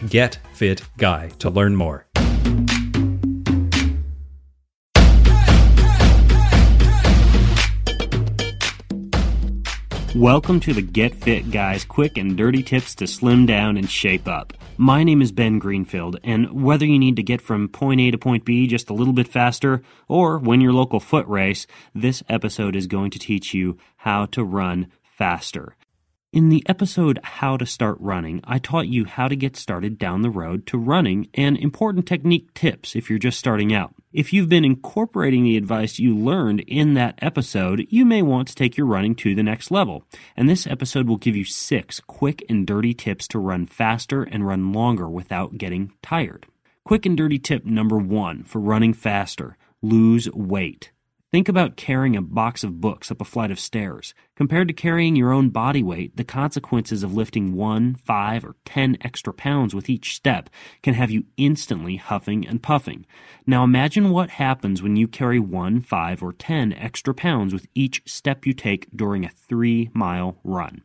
getfitguy to learn more. Welcome to the Get Fit Guys quick and dirty tips to slim down and shape up. My name is Ben Greenfield, and whether you need to get from point A to point B just a little bit faster or win your local foot race, this episode is going to teach you how to run faster. In the episode How to Start Running, I taught you how to get started down the road to running and important technique tips if you're just starting out. If you've been incorporating the advice you learned in that episode, you may want to take your running to the next level. And this episode will give you six quick and dirty tips to run faster and run longer without getting tired. Quick and dirty tip number one for running faster lose weight. Think about carrying a box of books up a flight of stairs. Compared to carrying your own body weight, the consequences of lifting one, five, or ten extra pounds with each step can have you instantly huffing and puffing. Now imagine what happens when you carry one, five, or ten extra pounds with each step you take during a three mile run.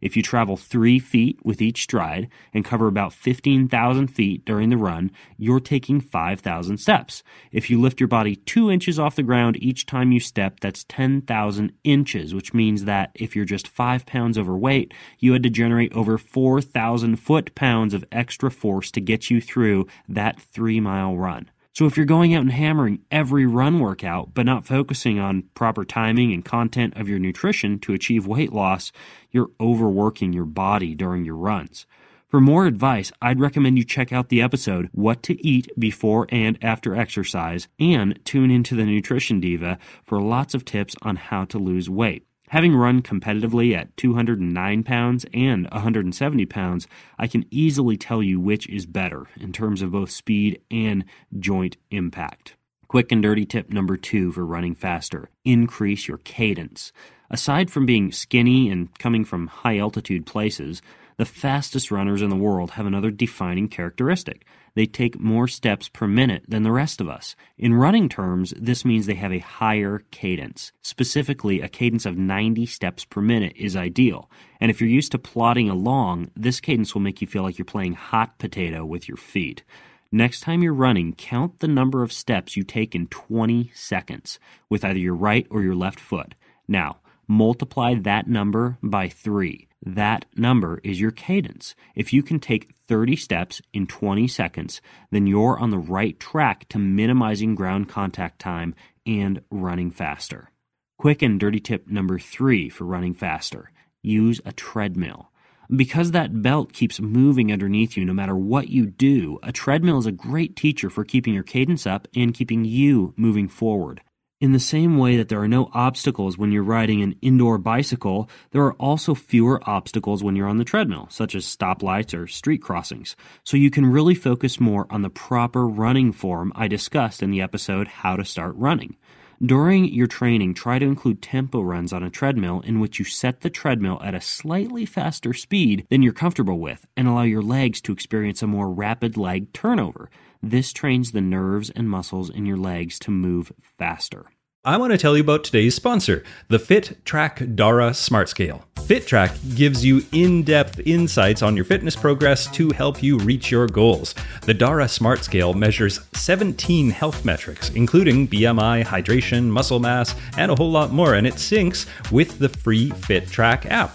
If you travel three feet with each stride and cover about 15,000 feet during the run, you're taking 5,000 steps. If you lift your body two inches off the ground each time you step, that's 10,000 inches, which means that if you're just five pounds overweight, you had to generate over 4,000 foot pounds of extra force to get you through that three mile run. So if you're going out and hammering every run workout, but not focusing on proper timing and content of your nutrition to achieve weight loss, you're overworking your body during your runs. For more advice, I'd recommend you check out the episode What to Eat Before and After Exercise and tune into the Nutrition Diva for lots of tips on how to lose weight. Having run competitively at 209 pounds and 170 pounds, I can easily tell you which is better in terms of both speed and joint impact. Quick and dirty tip number two for running faster increase your cadence. Aside from being skinny and coming from high altitude places, the fastest runners in the world have another defining characteristic. They take more steps per minute than the rest of us. In running terms, this means they have a higher cadence. Specifically, a cadence of 90 steps per minute is ideal. And if you're used to plodding along, this cadence will make you feel like you're playing hot potato with your feet. Next time you're running, count the number of steps you take in 20 seconds with either your right or your left foot. Now, multiply that number by three. That number is your cadence. If you can take 30 steps in 20 seconds, then you're on the right track to minimizing ground contact time and running faster. Quick and dirty tip number three for running faster use a treadmill. Because that belt keeps moving underneath you no matter what you do, a treadmill is a great teacher for keeping your cadence up and keeping you moving forward. In the same way that there are no obstacles when you're riding an indoor bicycle, there are also fewer obstacles when you're on the treadmill, such as stoplights or street crossings. So you can really focus more on the proper running form I discussed in the episode How to Start Running. During your training, try to include tempo runs on a treadmill in which you set the treadmill at a slightly faster speed than you're comfortable with and allow your legs to experience a more rapid leg turnover. This trains the nerves and muscles in your legs to move faster. I want to tell you about today's sponsor, the FitTrack Dara Smart Scale. FitTrack gives you in depth insights on your fitness progress to help you reach your goals. The Dara Smart Scale measures 17 health metrics, including BMI, hydration, muscle mass, and a whole lot more, and it syncs with the free FitTrack app.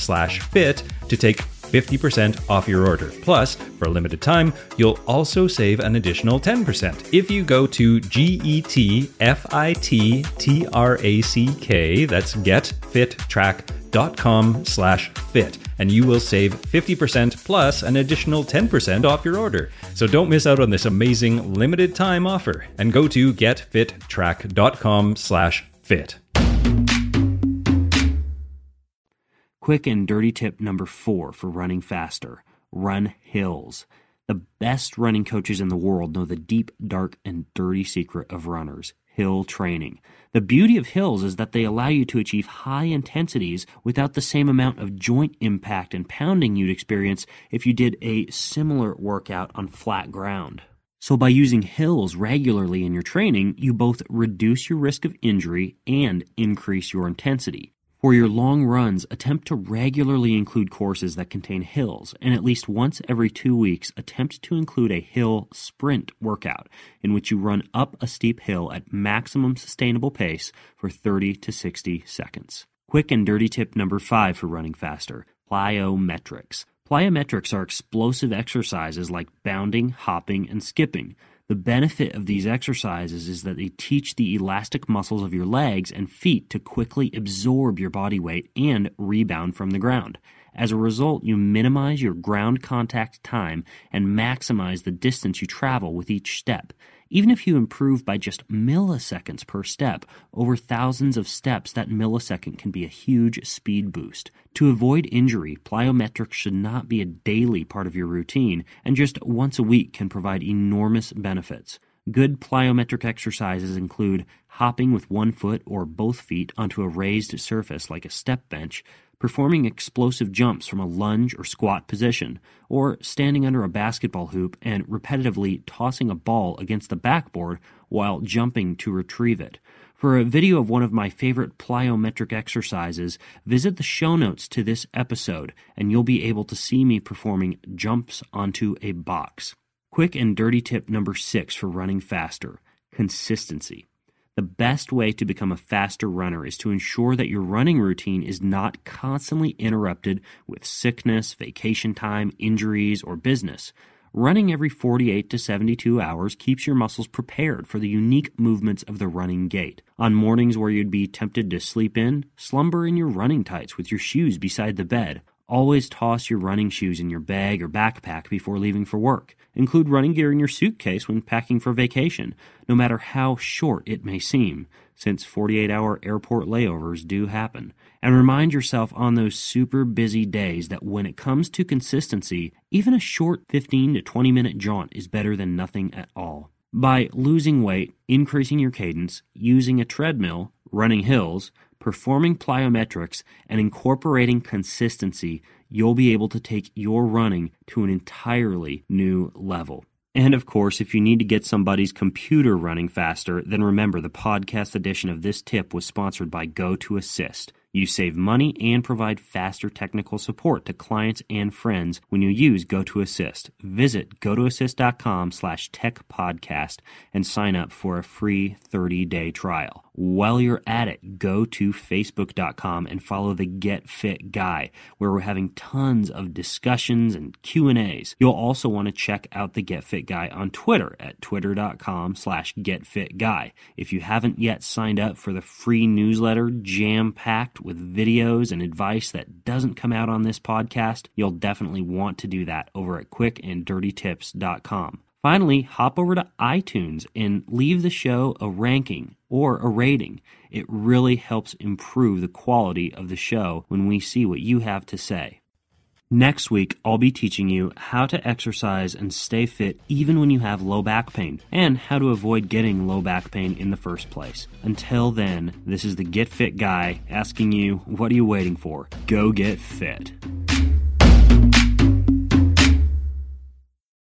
slash fit to take 50% off your order. Plus, for a limited time, you'll also save an additional 10%. If you go to G-E-T-F-I-T-T-R-A-C-K, that's getfittrack.com slash fit, and you will save 50% plus an additional 10% off your order. So don't miss out on this amazing limited time offer and go to getfittrack.com slash fit. Quick and dirty tip number four for running faster run hills. The best running coaches in the world know the deep, dark, and dirty secret of runners hill training. The beauty of hills is that they allow you to achieve high intensities without the same amount of joint impact and pounding you'd experience if you did a similar workout on flat ground. So, by using hills regularly in your training, you both reduce your risk of injury and increase your intensity. For your long runs, attempt to regularly include courses that contain hills, and at least once every two weeks, attempt to include a hill sprint workout in which you run up a steep hill at maximum sustainable pace for 30 to 60 seconds. Quick and dirty tip number five for running faster plyometrics. Plyometrics are explosive exercises like bounding, hopping, and skipping. The benefit of these exercises is that they teach the elastic muscles of your legs and feet to quickly absorb your body weight and rebound from the ground. As a result, you minimize your ground contact time and maximize the distance you travel with each step. Even if you improve by just milliseconds per step, over thousands of steps, that millisecond can be a huge speed boost. To avoid injury, plyometrics should not be a daily part of your routine, and just once a week can provide enormous benefits. Good plyometric exercises include hopping with one foot or both feet onto a raised surface like a step bench, performing explosive jumps from a lunge or squat position, or standing under a basketball hoop and repetitively tossing a ball against the backboard while jumping to retrieve it. For a video of one of my favorite plyometric exercises, visit the show notes to this episode and you'll be able to see me performing jumps onto a box. Quick and dirty tip number six for running faster consistency. The best way to become a faster runner is to ensure that your running routine is not constantly interrupted with sickness, vacation time, injuries, or business. Running every 48 to 72 hours keeps your muscles prepared for the unique movements of the running gait. On mornings where you'd be tempted to sleep in, slumber in your running tights with your shoes beside the bed. Always toss your running shoes in your bag or backpack before leaving for work. Include running gear in your suitcase when packing for vacation, no matter how short it may seem, since 48 hour airport layovers do happen. And remind yourself on those super busy days that when it comes to consistency, even a short 15 to 20 minute jaunt is better than nothing at all. By losing weight, increasing your cadence, using a treadmill, running hills, performing plyometrics, and incorporating consistency, you'll be able to take your running to an entirely new level. And of course, if you need to get somebody's computer running faster, then remember the podcast edition of this tip was sponsored by GoToAssist. You save money and provide faster technical support to clients and friends when you use GoToAssist. Visit gotoassist.com slash techpodcast and sign up for a free 30-day trial. While you're at it, go to facebook.com and follow the Get Fit Guy, where we're having tons of discussions and Q&As. You'll also want to check out the Get Fit Guy on Twitter at twitter.com slash getfitguy. If you haven't yet signed up for the free newsletter jam-packed with videos and advice that doesn't come out on this podcast, you'll definitely want to do that over at quickanddirtytips.com. Finally, hop over to iTunes and leave the show a ranking or a rating. It really helps improve the quality of the show when we see what you have to say. Next week, I'll be teaching you how to exercise and stay fit even when you have low back pain, and how to avoid getting low back pain in the first place. Until then, this is the Get Fit Guy asking you, what are you waiting for? Go get fit.